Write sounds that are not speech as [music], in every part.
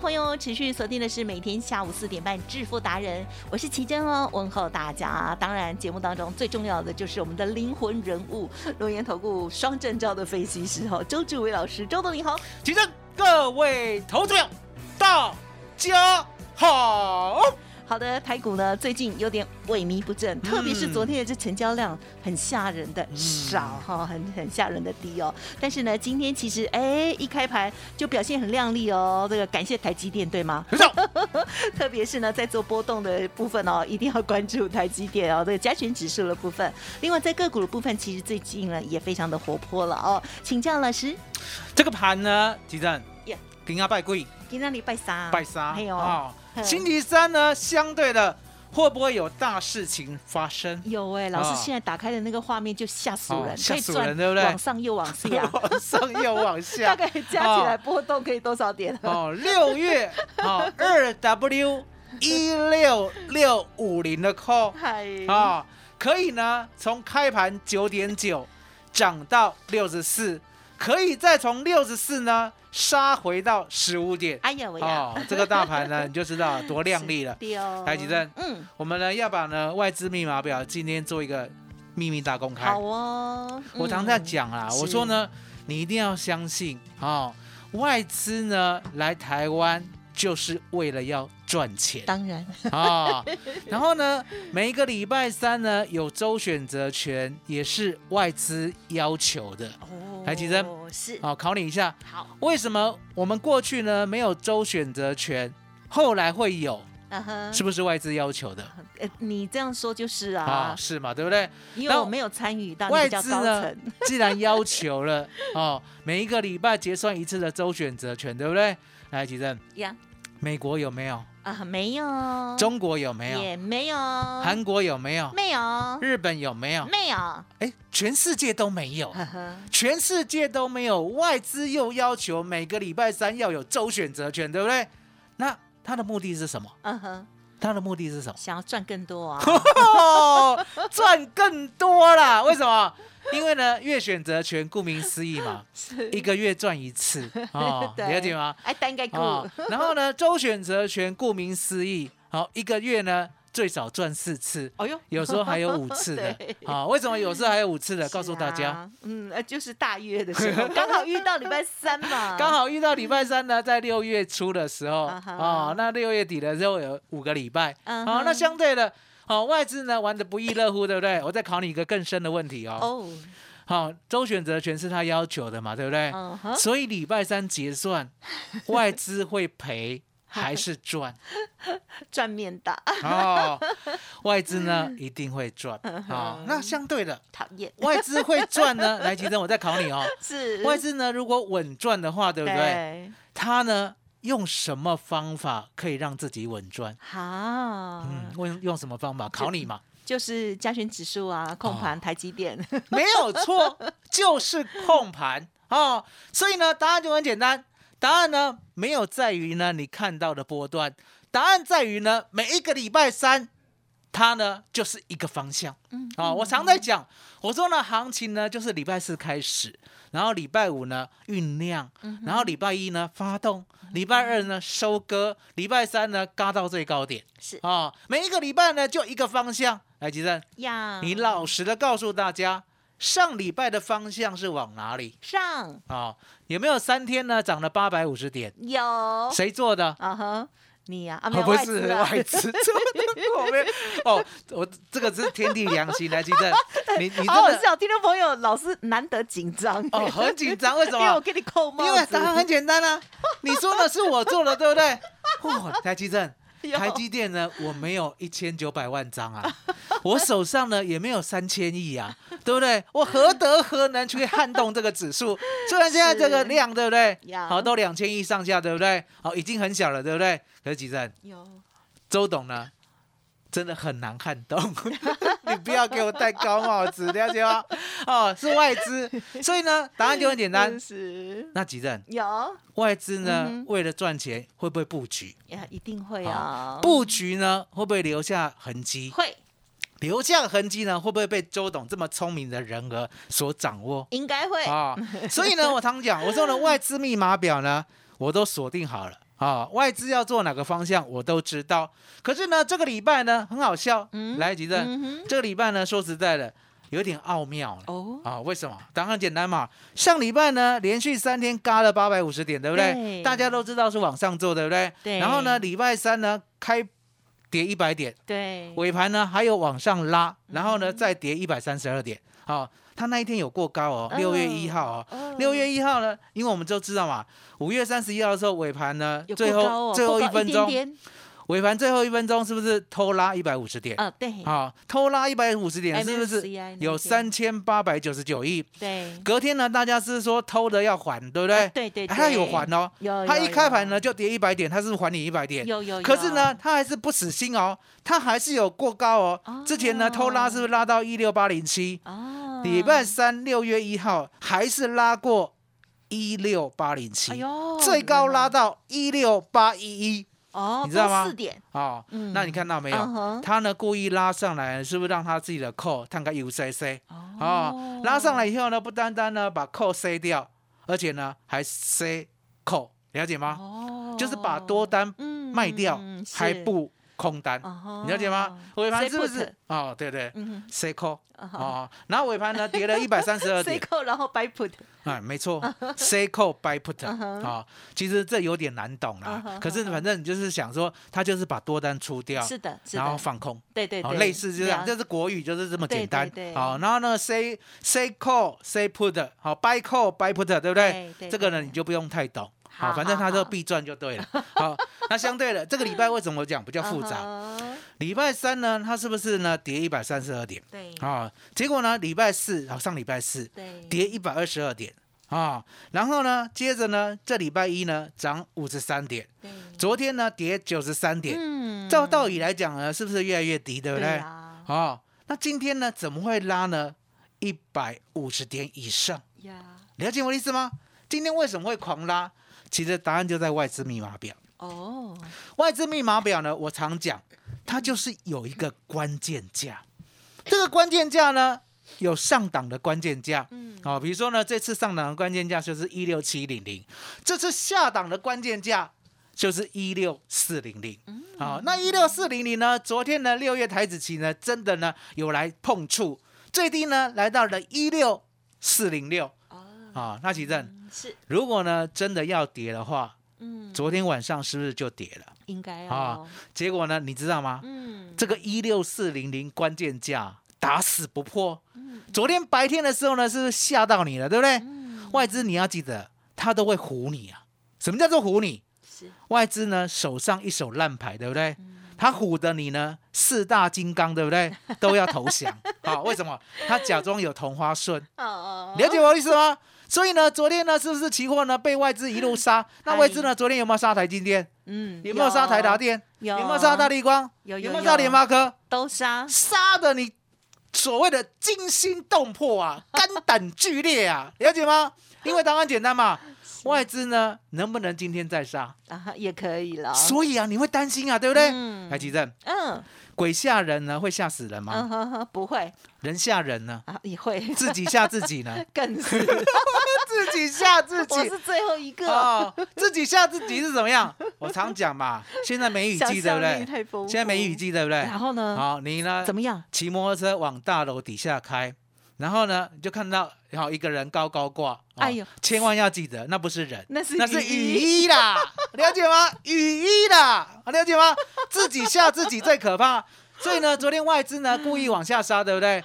朋友持续锁定的是每天下午四点半致富达人，我是奇珍哦，问候大家。当然，节目当中最重要的就是我们的灵魂人物，龙岩投顾双证照的分析师哈，周志伟老师，周董你好。奇珍各位投资者，大家好。好的，台股呢最近有点萎靡不振，特别是昨天的这成交量很吓人的少哈，很很吓人的低哦。但是呢，今天其实哎一开盘就表现很亮丽哦，这个感谢台积电对吗？没错，[laughs] 特别是呢在做波动的部分哦，一定要关注台积电哦，这个加权指数的部分。另外在个股的部分，其实最近呢也非常的活泼了哦。请教老师，这个盘呢，提振耶，给人家拜贵，今天礼拜三，拜三，还有哦。嗯星期三呢，相对的会不会有大事情发生？有哎、老师哦现在打开的那个画面就吓死人，哦吓死人对不对？往上又往下，[laughs] 往上又往下。[laughs] 大，概加起来波动可以多少点？哦，六月哦，二 W 一六六五零的 call 嗨，啊，可以呢，从开盘九点九涨到六十四，可以再从六十四呢杀回到十五点。哎呀我呀，哦，这个大盘呢，你就知道多亮丽了。[laughs] 丢台积电嗯，我们呢要把呢外资密码表今天做一个秘密大公开好。哦，我常在讲啦，我说呢，你一定要相信哦，外资呢来台湾就是为了要赚钱嗯，当然，啊。然后呢，每一个礼拜三呢有周选择权，也是外资要求的。哦台积电是好，考你一下，好，为什么我们过去呢没有周选择权，后来会有？是不是外资要求的？呃，你这样说就是啊，啊，是嘛，对不对？因为我没有参与到，外资呢，既然要求了 [laughs] 哦，每一个礼拜结算一次的周选择权，对不对？来，吉正，呀美国有没有？啊，没有，中国有没有？也没有，韩国有没有？没有，日本有没有？没有，哎，全世界都没有，呵呵，全世界都没有。外资又要求每个礼拜三要有周选择权，对不对？那它的目的是什么？嗯哼，它的目的是什么？想要赚更多啊，哦，[laughs] 赚更多啦！为什么？因为呢，月选择权顾名思义嘛，一个月赚一次哦，[laughs] 对了解吗？哎，单该顾，哦，然后呢，周选择权顾名思义，好、一个月呢最少赚四次，哎呦，有时候还有五次的 [laughs] 对。好、为什么有时候还有五次的？告诉大家，啊，嗯，呃，就是大约的时候，刚好遇到礼拜三嘛，[laughs] 刚好遇到礼拜三呢，在六月初的时候，哦，那六月底的时候有五个礼拜，好、那相对的，好、外资呢玩的不亦乐乎，对不对？我再考你一个更深的问题哦。哦，好、周选择权是他要求的嘛，对不对？所以礼拜三结算，[laughs] 外资会赔还是赚？[laughs] 赚面大，哦，外资呢 [laughs] 一定会赚。好、那相对的，讨厌，外资会赚呢？[laughs] 来，其实我再考你哦。是外资呢，如果稳赚的话，对不对？对，他呢用什么方法可以让自己稳赚？好，嗯，用用什么方法？考你嘛。就是加权指数啊，控盘哦台积电，没有错，就是控盘哦。所以呢，答案就很简单，答案呢没有在于呢你看到的波段，答案在于呢每一个礼拜三，它呢就是一个方向。嗯，啊、我常在讲，我说呢，行情呢就是礼拜四开始，然后礼拜五呢酝酿，然后礼拜一呢发动，礼拜二呢收割，礼拜三呢嘎到最高点。是。啊、每一个礼拜呢就一个方向。来，吉正，呀，你老实的告诉大家，上礼拜的方向是往哪里？上。啊、有没有三天呢？涨了八百五十点？有。谁做的？啊哈，你呀啊，不是外资啊。外资做的，我没 [laughs] 哦，我这个是天地良心来，记得。[laughs] 你你真的好好笑，听众朋友，老师难得紧张。哦很紧张，为什么？[laughs] 因为我给你扣帽因为子，答案很简单啊，你说的是我做的，对不对？哦，台积电，有台积电呢，我没有一千九百万张啊，[laughs] 我手上呢也没有三千亿啊，对不对？我何德何能去撼动这个指数？[laughs] 虽然现在这个量，对不对？好，都两千亿上下，对不对？好，已经很小了，对不对？可是吉正，有周董呢，真的很难撼动。[laughs] 你不要给我戴高帽子，了解吗？哦，是外资，所以呢，答案就很简单。[laughs] 是那几任，有外资呢，嗯为了赚钱，会不会布局？呀，一定会好啊，布局呢，会不会留下痕迹？会留下痕迹呢，会不会被周董这么聪明的人儿所掌握？应该会啊、所以呢，我常讲，我说呢，[laughs] 外资密码表呢，我都锁定好了啊、外资要做哪个方向，我都知道。可是呢，这个礼拜呢，很好笑，嗯来，吉正，这个礼拜呢，说实在的，有点奥妙了。哦，啊、为什么？答案很简单嘛。上礼拜呢，连续三天嘎了八百五十点，对不对？对大家都知道是往上做，对不对？对然后呢，礼拜三呢开跌一百点，对，尾盘呢还有往上拉，然后嗯呢再跌一百三十二点。好、它那一天有过高哦，嗯六月一号哦。哦六月一号呢，因为我们都知道嘛，五月三十一号的时候尾盘呢，有最后最后一分钟，尾盘最后一分钟是不是偷拉一百五十点？啊，对，好、偷拉一百五十点，是不是有三千八百九十九亿？对隔天呢，大家是说偷的要还，对不对？啊对对哎它有对还哦，有它一开盘呢，就跌一百点，他是不是还你一百点。有有有，可是呢，他还是不死心哦，他还是有过高哦。之前呢偷拉是不是拉到一六八零七？啊，礼拜三六月一号还是拉过一六八零哎七，最高拉到一六八一一哦，你知道吗四点哦。嗯那你看到没有嗯哼？它呢故意拉上来，是不是让他自己的扣探个 UCC？哦哦，拉上来以后呢，不单单呢把扣塞掉，而且呢还塞扣，了解吗？哦，就是把多单嗯卖掉还不空单，哦。你了解吗？尾盘是不是？哦，对对，嗯塞扣？哼，哦，然后尾盘呢跌了 [laughs] 一百三十二点。C 点，扣然后 buy put，啊，没错，say call buy put 啊，其实这有点难懂啦。可是反正你就是想说，他就是把多单出掉，是的，然后，放空。哦，对对。对，类似就这样，了这是国语，就是这么简单。好，然后呢，say say call say put，好，buy call buy put，对不对？这个呢你就不用太懂。好好，反正好好它就必赚就对了。好，[laughs] 那相对的，这个礼拜为什么我讲比较复杂？礼拜三呢，它是不是呢跌一百三十二点对啊？结果呢，礼拜四，好，上礼拜四对，跌一百二十二点啊，然后呢，接着呢，这礼拜一呢涨五十三点，昨天呢跌九十三点，嗯照道理来讲呢，是不是越来越低，对不对？啊哦，那今天呢怎么会拉呢？一百五十点以上，呀，了解我的意思吗？今天为什么会狂拉？其实答案就在外资密码表。哦，外资密码表呢，我常讲，它就是有一个关键价。这个关键价呢，有上档的关键价，嗯，哦，比如说呢，这次上档的关键价就是一六七零零，这次下档的关键价就是一六四零零。好，那一六四零零呢，昨天呢六月台子期呢，真的呢有来碰触，最低呢来到了一六四零六。哦，啊，那其正，嗯是，如果呢真的要跌的话，嗯，昨天晚上是不是就跌了？应该啊哦，结果呢，你知道吗？嗯，这个一六四零零关键价打死不破。嗯昨天白天的时候呢，是不是吓到你了，对不对？嗯外资你要记得，他都会唬你啊。什么叫做唬你？是，外资呢手上一手烂牌，对不对？嗯他唬的你呢四大金刚，对不对？[laughs] 都要投降啊？为什么？他假装有同花顺，[laughs] 哦，了解我的意思吗？所以呢，昨天呢，是不是期货呢被外资一路杀？那外资呢，昨天有没有杀台积电？嗯，有没有杀台达电？有，有没有杀大力光？有有有没有杀联发科？都杀，杀的你所谓的惊心动魄啊，肝胆俱裂啊，了解吗？因为答案简单嘛，外资呢能不能今天再杀？啊，也可以了，所以啊，你会担心啊，对不对？嗯来，吉正，嗯鬼吓人呢会吓死人嗯吗？哼哼，不会人吓人呢，啊，也会，自己吓自己呢，[laughs] 更是，[laughs] 自己吓自己。我是最后一个，哦，自己吓自己是怎么样？我常讲嘛，现在梅雨季对不对？现在梅雨季对不对？然后呢，好，你呢？怎么样？骑摩托车往大楼底下开，然后呢，你就看到然后一个人高高挂，哦哎呦千万要记得，那不是人，[laughs] 那是那是雨雨衣啦，[laughs] 了解吗？雨衣啦，了解吗？自己吓自己最可怕。[laughs] 所以呢，昨天外资呢故意往下杀，对不对？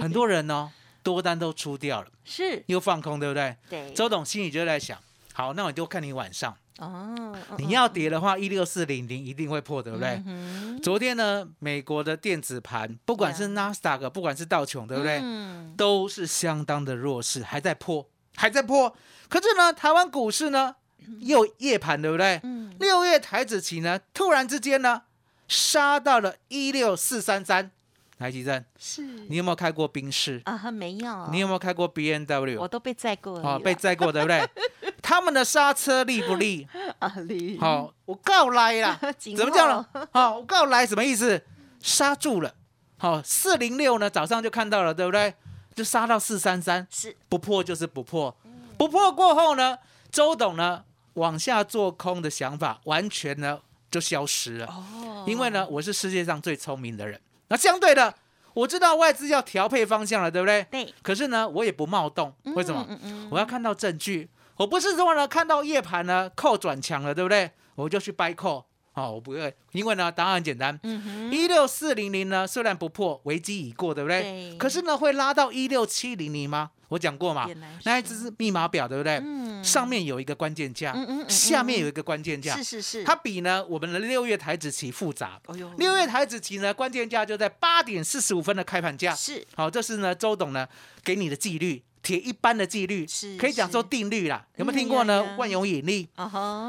很多人哦，多单都出掉了，是，又放空，对不对？对，周董心里就在想，好，那我就看你晚上，哦，你要跌的话，一六四零零一定会破，对不对？嗯昨天呢，美国的电子盘，不管是纳斯达克，不管是道琼，对不对？嗯，都是相当的弱势，还在破，还在破。可是呢，台湾股市呢又夜盘，对不对？嗯六月台子期呢，突然之间呢杀到了一六四三三。台积电，是，你有没有开过宾士？啊，没有，你有没有开过 B N W？我都被载过了哦，被载过，对不对？[laughs] 他们的刹车厉不厉？[laughs] 啊，力，好、我告来啦，[laughs] 怎么讲哦呢？好、我告来什么意思？刹住了。好、四零六呢，早上就看到了，对不对？就杀到四三三，是，不破就是不破，不破过后呢，周董呢往下做空的想法完全呢就消失了。哦，因为呢，我是世界上最聪明的人。那相对的，我知道外资要调配方向了，对不对？对，可是呢，我也不冒动，为什么？嗯嗯我要看到证据。我不是说呢，看到夜盘呢扣转强了，对不对？我就去掰扣。哦，我不会，因为呢，答案很简单。嗯哼，一六四零零呢，虽然不破，危机已过，对不对？对可是呢，会拉到一六七零零吗？我讲过嘛，那一只是密码表，对不对？嗯上面有一个关键价，嗯嗯下面有一个关键价是，是是，它比呢我们的六月台子期复杂。六月台子期呢，关键价就在八点四十五分的开盘价。是好，这是呢周董呢给你的纪律，铁一般的纪律，是可以讲说定律啦。有没有嗯听过呢？万有引力、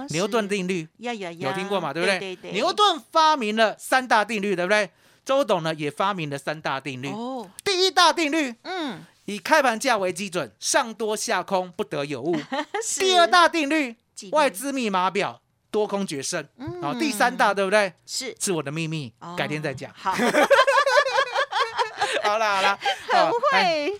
牛顿定律，有听过嘛？对不对？牛顿发明了三大定律，对不对？周董呢也发明了三大定律。哦，第一大定律，嗯，以开盘价为基准，上多下空不得有误。[laughs] 第二大定律外资密码表多空决胜。嗯好，第三大对不对？是是我的秘密，改天再讲哦。好，[laughs] [laughs] 好 [laughs] 啦好啦，[laughs] 很会，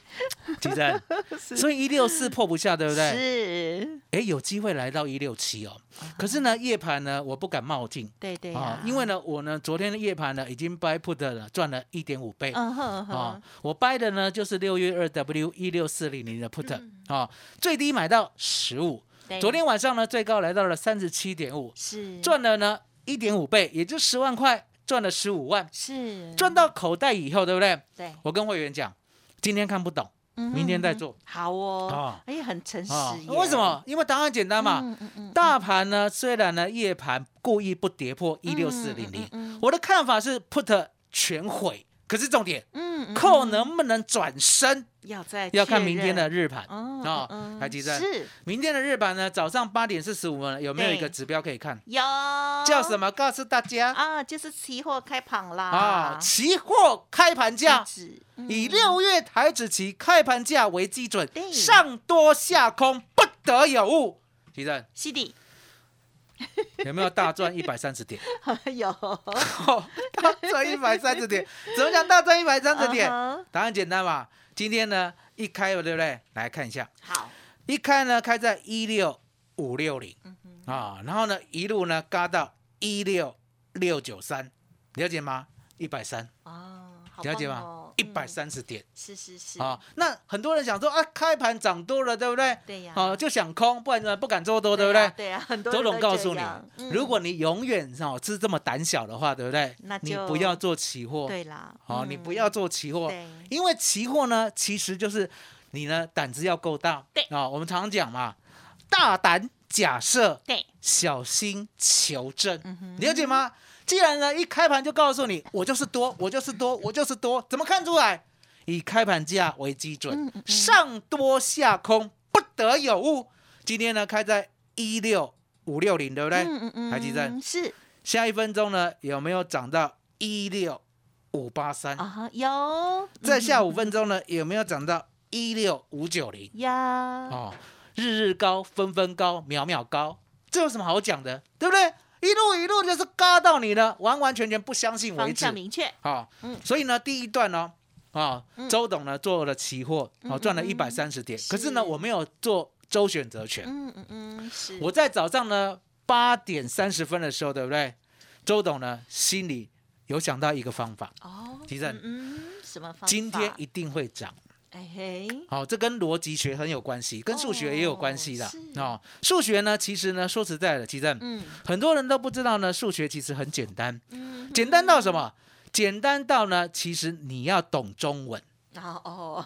奇珍，[laughs] 所以一六四破不下，对不对？是，哎，有机会来到一六七哦。可是呢，夜盘呢，我不敢冒进。对对啊，，因为呢，我呢昨天的夜盘呢已经 buy put 了，赚了一点五倍。嗯哼啊，，我 buy 的呢就是六月二 W 一六四零零的 put 啊，最低买到十五，对。昨天晚上呢最高来到了三十七点五，是。赚了呢一点五倍，也就十万块，赚了十五万，是赚到口袋以后，对不对？对，我跟会员讲，今天看不懂，明天再做好哦啊，哎，很诚实哦。为什么？因为答案简单嘛。嗯嗯嗯大盘呢，虽然呢夜盘故意不跌破一六四零零，嗯我的看法是 put 全毁。可是重点，嗯嗯扣嗯能不能转身，要再要看明天的日盘哦。台积电是明天的日盘呢，早上八点四十五分有没有一个指标可以看？有叫什么？告诉大家啊？就是期货开盘啦啊，期货开盘价指以六月台指期开盘价为基准，上多下空不得有误。奇正西底 [laughs] 有没有大赚一百三十点？[laughs] 有哦 [laughs] 大赚一百三十点，怎么讲大赚一百三十点？答案简单吧。今天呢一开了，对不对？来看一下，好，一开呢开在一六五六零啊，然后呢一路呢嘎到一六六九三，了解吗？一百三，哦，了解吗？一百嗯三十点。是是是。啊。那很多人想说啊，开盘涨多了，对不对？对呀，啊，就想空，不然呢不敢做多，对不对？呀对？啊，很多周人都这董告诉你如果你永远哦是这么胆小的话，对不对？那？你就不要做期货，对啦，哦，你嗯不要做期货，因为期货呢，其实就是你呢胆子要够大，对。啊，我们常常讲嘛，大胆假设，对，小心求证，了解吗？既然呢一开盘就告诉你我就是多，我就是多，我就是多，怎么看出来？以开盘价为基准，嗯嗯嗯上多下空不得有误。今天呢开在一六五六零，对不对？嗯嗯台积电嗯是下一分钟呢有没有涨到一六五八三？啊哈有再下嗯五分钟呢有没有涨到一六五九零？呀，哦，日日高，分分高，秒秒高，这有什么好讲的？对不对？一路一路就是嘎到你呢，完完全全不相信为方止。向明确，好、嗯所以呢，第一段呢、啊，嗯周董呢做了期货，嗯哦，赚了嗯一百三十点。可是是呢，我没有做周选择权。嗯嗯嗯是，我在早上呢八点三十分的时候，对不对？周董呢心里有想到一个方法，哦，提振嗯嗯什么方法？今天一定会涨。哎嘿，好、这跟逻辑学很有关系，跟数学也有关系的哦。数学呢，其实呢，说实在的，其正，嗯很多人都不知道呢，数学其实很简单，嗯，简单到什么？简单到呢，其实你要懂中文。哦哦，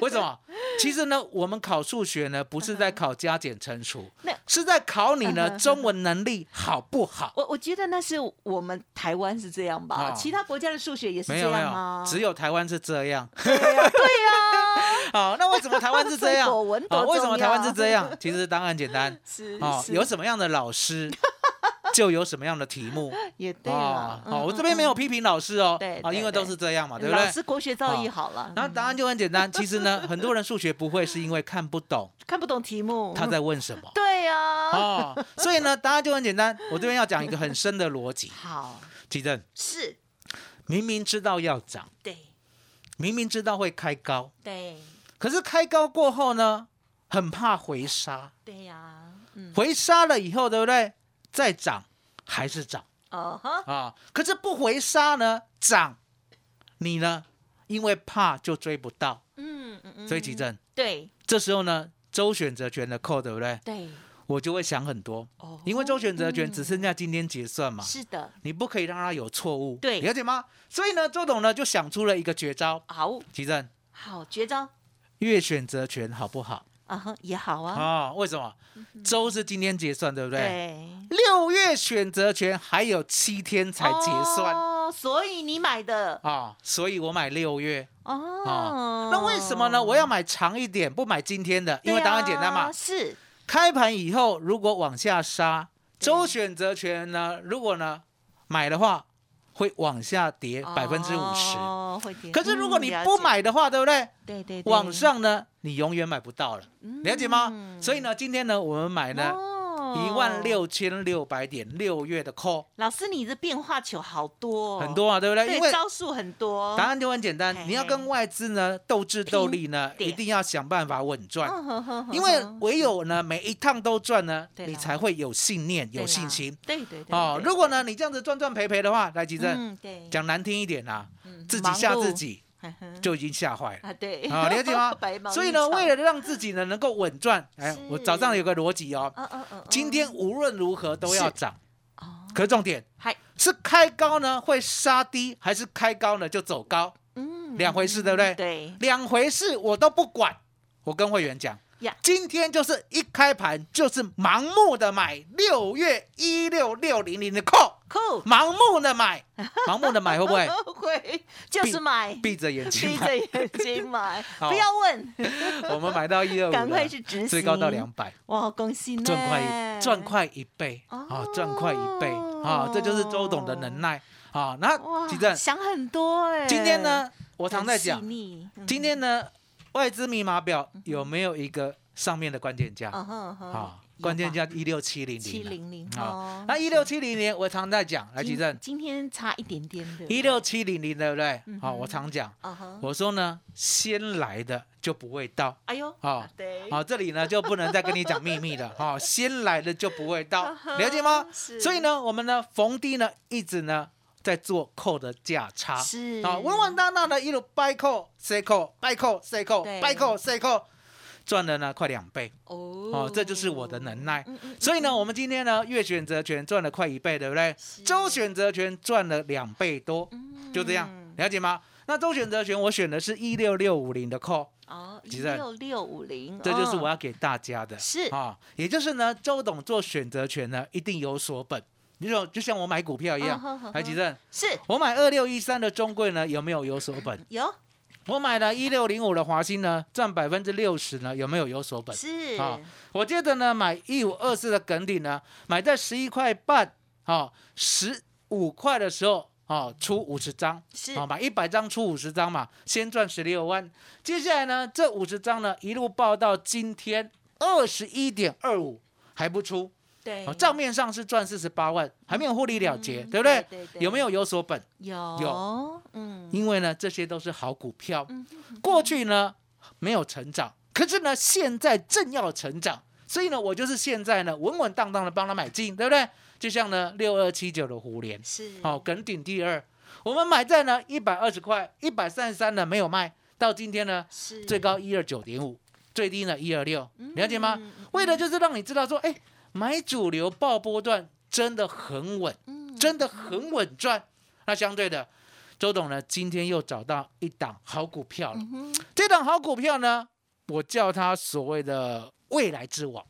为什么？[laughs] 其实呢，我们考数学呢，不是在考加减乘除那，是在考你嗯呢中文能力好不好。我我觉得那是我们台湾是这样吧，啊其他国家的数学也是这没有没有样吗？，只有台湾是这样。对呀，对呀，[laughs] 好，那为什么台湾是这样？[laughs] 啊，为什么台湾是要这样？其实答案简单。[laughs] 是哦，有什么样的老师，就有什么样的题目。也对了，哦好，我嗯这边没有嗯批评老师哦，对啊，因为都是这样嘛，对不对？老师国学造诣哦好了，嗯然后答案就很简单，其实呢，很多人数学不会是因为看不懂。看不懂题目，他在问什么。对呀，哦，所以呢，答案就很简单。我这边要讲一个很深的逻辑，好。奇正。是，明明知道要涨，对。明明知道会开高，对可是开高过后呢，很怕回杀，对呀，嗯，回杀了以后，对不对？再涨还是涨。哦哈，啊，可是不回杀呢，涨，你呢，因为怕就追不到，嗯嗯嗯，所以奇正对。这时候呢，周选择权的扣，对不对？对，我就会想很多，哦。因为周选择权只嗯剩下今天结算嘛，是的，你不可以让它有错误，对。了解吗？所以呢，周董呢就想出了一个绝招，好。奇正，好绝招，月选择权好不好？啊，也好啊，啊，为什么？周是今天结算，对不对？对，六月选择权还有七天才结算哦，所以你买的啊，所以我买六月哦啊。那为什么呢？我要买长一点，不买今天的，因为答案简单嘛啊。是开盘以后如果往下杀，周选择权呢，如果呢买的话，会往下跌百分之五十。哦，会跌。可是如果你不买的话，对不对？对对对，往上呢，你永远买不到了，了解吗？嗯所以呢，今天呢，我们买呢哦一万六千六百点六月的 call 老师，你的变化球好多、哦，很，多啊，对不对？因为对，招数很多。答案就很简单嘿，你要跟外资呢斗智斗力呢，一定要想办法稳赚，因为唯有呢每一趟都赚呢，你才会有信念、有信心。对对对哦，对如果呢你这样子赚赚赔赔的话，来吉正嗯对。讲难听一点啊，嗯自己吓自，己 [laughs] 就已经吓坏了。啊对。啊，了解吗？[laughs] 所以呢，为了让自己呢能够稳赚，哎是，我早上有个逻辑哦，嗯嗯嗯，今天无论如何都要是。涨，哦。可重点还是开高呢会杀低，还是开高呢就走高？嗯。两回事对不对？对，两回事我都不管。我跟会员讲，今天就是一开盘就是盲目的买六月一六六零零的 call，酷，盲目的买，[laughs] 盲目的买会不会？会就是买，闭着眼睛买？闭着眼睛买，[laughs] 不要问，[laughs] 我们买到一二五，赶快去执行，最高到两百，哇，恭喜你，赚快一赚快一倍。啊哦，赚快一倍。啊，这就是周董的能耐。啊。那哇，其正想很多哎，今天呢，我我常在讲，今天呢，外资密码表有没有一个上面的关键价？嗯哼哼啊？关键价一六七零零七零零。那一六七零零我常在讲，来今吉正。今天差一点点的，一六七零零对不对？嗯？好，我常讲，我说呢，先来的就不会到。哎呦，好。对，好，这里呢就不能再跟你讲秘密了。[laughs] 哈，先来的就不会到了解吗？是。所以呢，我们呢逢低呢一直呢在做扣的价差，是。啊，稳稳当当的一路 buy 扣塞扣 buy 扣塞扣掰扣塞扣，赚了呢快两倍。哦。哦，这就是我的能耐。嗯嗯所以呢，我们今天呢月选择权赚了快一倍，对不对？周选择权赚了两倍多，嗯。就这样，了解吗？那周选择权我选的是一六六五零的 call，哦，一六六五零，这就是我要要给大家的，是。啊，也就是呢，周董做选择权呢一定有所本，你说就像我买股票一样。嗯哼哼，还记得是。我买二六一三的中贵呢有没有有所本？有我买了一六零五的华兴呢，占百分之六十呢，有没有有所本？是啊我接着呢买一五二四的耿鼎呢，买在十一块半，啊，十五块的时候，啊，出五十张，是啊，买一百张出五十张嘛，先赚十六万。接下来呢，这五十张呢一路报到今天二十一点二五还不出，对啊，账面上是赚四十八万，还没有获利了结，嗯对不对？有没有有所本？有有嗯因为呢，这些都是好股票，嗯过去呢没有成长，可是呢现在正要成长，所以呢我就是现在呢稳稳当当的帮他买进，对不对？就像呢六二七九的胡联，是好、耿鼎第二，我们买在呢一百二十块，一百三十三呢没有卖，到今天呢，是最高一二九点五，最低呢一二六，了解吗？嗯为的就是让你知道说，哎，买主流爆波段真的很稳，嗯真的很稳赚。那相对的，周董呢今天又找到一档好股票了。这档好股票呢，我叫它所谓的未来之王。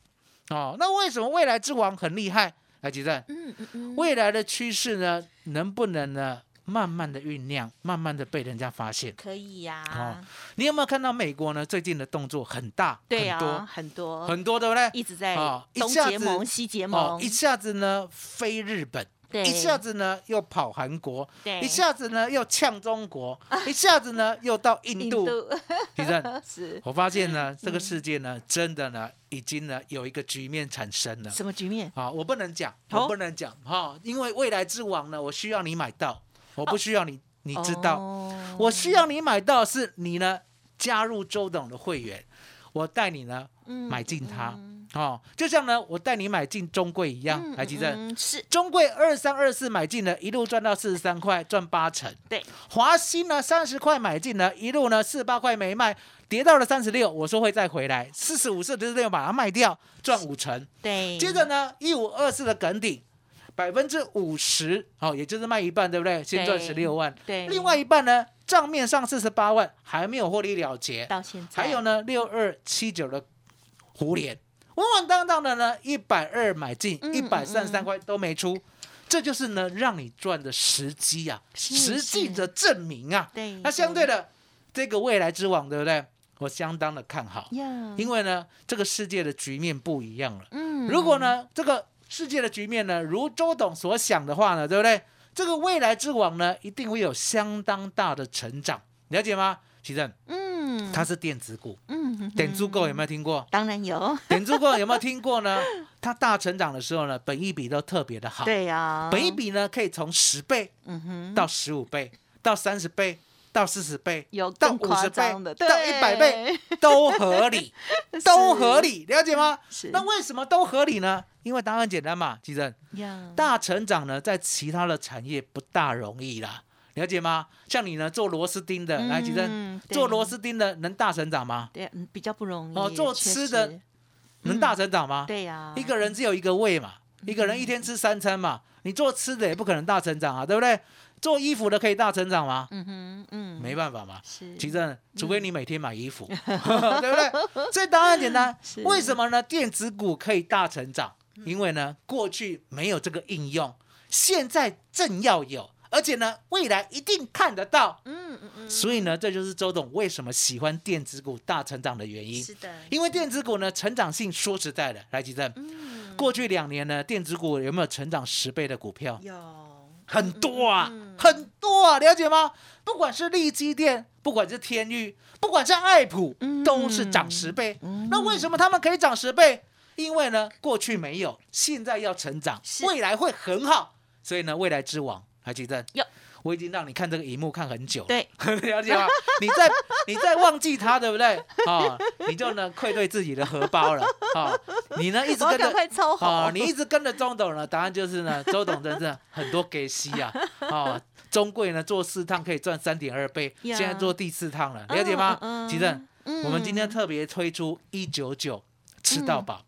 哦，那为什么未来之王很厉害？来，吉正，嗯嗯嗯，未来的趋势呢，能不能呢，慢慢的酝酿，慢慢的被人家发现？可以呀、哦你有没有看到美国呢？最近的动作很大，对呀、很多，很多很多，对不对？一直在东下子结盟、西结哦盟，，一下子呢飞日本，一下子呢又跑韩国，一下子呢又呛中国，[laughs] 一下子呢又到印度。印度 [laughs] 其实 [laughs] 是我发现呢，这个世界呢，真的呢，已经呢有一个局面产生了。什么局面？啊，我不能讲，哦我不能讲哈，因为未来之王呢，我需要你买到，我不需要你，你知道，哦我需要你买到是你呢加入周董的会员，我带你呢买进它，哦，就像呢我带你买进中贵一样，来，吉正。嗯是中贵二三二四买进了，一路赚到四十三块，赚八成。对，华兴呢三十块买进了，一路呢四十八块没卖，跌到了三十六，我说会再回来，四十五、四十六把它卖掉，赚五成。对，接着呢，一五二四的梗顶，百分之五十，好，也就是卖一半，对不对？先赚十六万，对，另外一半呢，账面上四十八万，还没有获利了结。到现在。还有呢，六二七九的胡联，稳稳当当的呢，一百二买进，嗯一百三十三块都没出，这就是呢让你赚的时机啊，实际的证明啊。对，那相对的，这个未来之王，对不对？我相当的看好，呀，因为呢，这个世界的局面不一样了。嗯。如果呢，这个世界的局面呢，如周董所想的话呢，对不对？这个未来之王呢，一定会有相当大的成长，了解吗？奇正，嗯，它是电子股，嗯点足够有没有听过？当然有，点足够有没有听过呢？它大成长的时候呢，本益比都特别的好，对呀，本益比呢可以从十倍嗯哼，到十五倍，到三十倍，到四十倍，有到五十倍的，到一百倍，[laughs] 都合理，都合理，了解吗？是那为什么都合理呢？因为答案简单嘛，奇正。呀，大成长呢，在其他的产业不大容易啦，了解吗？像你呢，做螺丝钉的，来，吉正，嗯做螺丝钉的能大成长吗？对，嗯比较不容易哦做吃的能大成长吗？对呀，一个人只有一个胃嘛，一个人一天吃三餐嘛，你做吃的也不可能大成长啊，对不对？做衣服的可以大成长吗？嗯哼，嗯，没办法嘛。是，其正，除非你每天买衣服，[laughs] 对不对？所以答案简单是，为什么呢？电子股可以大成长，因为呢，过去没有这个应用，现在正要有，而且呢，未来一定看得到。嗯嗯嗯，所以呢，这就是周董为什么喜欢电子股大成长的原因。是的，因为电子股呢，成长性说实在的，来吉正，嗯，过去两年呢，电子股有没有成长十倍的股票？有很多啊，嗯很多啊，了解吗？不管是利基电，不管是天域，不管是爱普，嗯都是涨十倍。嗯那为什么他们可以涨十倍？因为呢，过去没有，现在要成长，未来会很好。所以呢，未来之王，还记得有？我已经让你看这个荧幕看很久了，对，[laughs] 了解吗？你在你在忘记他，对不对？啊、你就呢愧对自己的荷包了啊、你呢一直跟着啊，你一直跟着周董呢，答案就是呢，周董真的很多给息啊，啊，中贵呢做四趟可以赚三点二倍，呀。现在做第四趟了，了解吗？嗯正，嗯我们今天特别推出一九九吃到饱，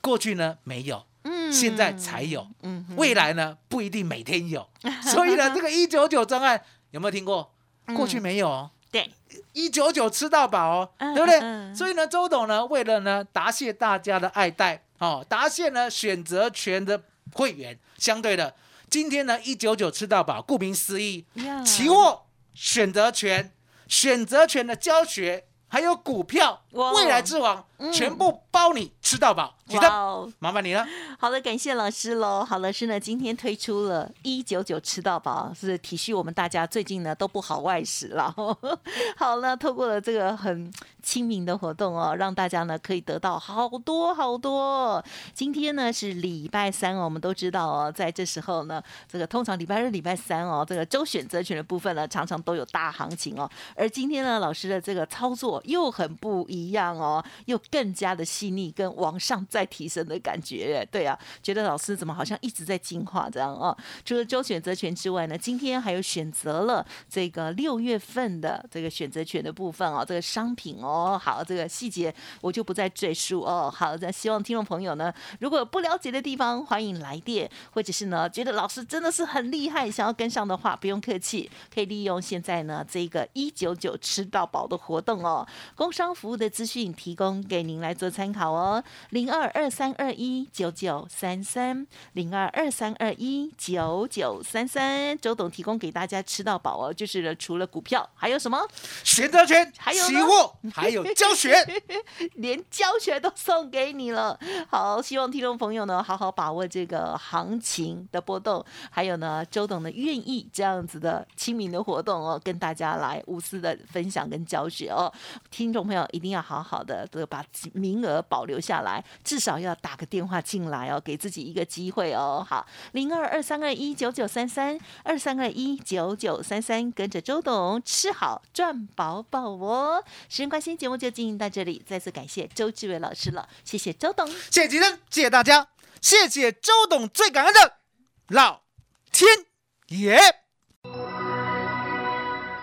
过去呢没有，嗯。现在才有，嗯未来呢不一定每天有，[laughs] 所以呢，这个一九九专案有没有听过？过去没有哦。对，一九九吃到饱哦，嗯对不对？所以呢，周董呢，为了呢答谢大家的爱戴，哦，答谢呢选择权的会员，相对的，今天呢一九九吃到饱，顾名思义，呀期货、选择权、选择权的教学，还有股票，哇未来之王，嗯全部包你吃到饱。记得，麻烦你了。好的，感谢老师喽。好，老师呢今天推出了一九九吃到饱，是体恤我们大家最近呢都不好外食了。[laughs] 好了，透过了这个很亲民的活动哦，让大家呢可以得到好多好多。今天呢是礼拜三哦，我们都知道哦，在这时候呢，这个通常礼拜日、礼拜三哦，这个周选择权的部分呢，常常都有大行情哦。而今天呢，老师的这个操作又很不一一样哦，又更加的细腻，跟往上再提升的感觉。对啊，觉得老师怎么好像一直在进化这样哦。除了周选择权之外呢，今天还有选择了这个六月份的这个选择权的部分哦，这个商品哦，好，这个细节我就不再赘述哦。好，那希望听众朋友呢，如果不了解的地方，欢迎来电，或者是呢觉得老师真的是很厉害，想要跟上的话，不用客气，可以利用现在呢这个一九九吃到饱的活动哦，工商服务的资讯提供给您来做参考哦，零二二三二一九九三三零二二三二一九九三三，周董提供给大家吃到饱哦，就是呢除了股票还有什么？选择权、还有期货，还有教学。[laughs] 连教学都送给你了。好，希望听众朋友呢好好把握这个行情的波动，还有呢，周董呢愿意这样子的亲民的活动哦，跟大家来无私的分享跟教学哦。听众朋友一定要好好的都把名额保留下来，至少要打个电话进来哦，给自己一个机会哦。好，零二二三二一九九三三二三二一九九三三，跟着周董吃好赚饱饱哦。时间关系，节目就进行到这里，再次感谢周志伟老师了，谢谢周董。谢谢吉生，谢谢大家，谢谢周董，最感恩的老天爷。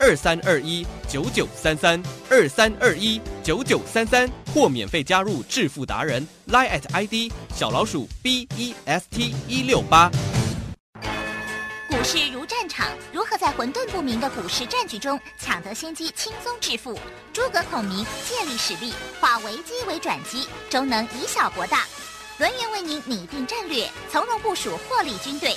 二三二一九九三三二三二一九九三三，或免费加入致富达人 Line at ID 小老鼠 B E S T 一六八。股市如战场，如何在混沌不明的股市战局中抢得先机，轻松致富？诸葛孔明借力使力，化危机为转机，终能以小博大。轮源为您拟定战略，从容部署获利军队，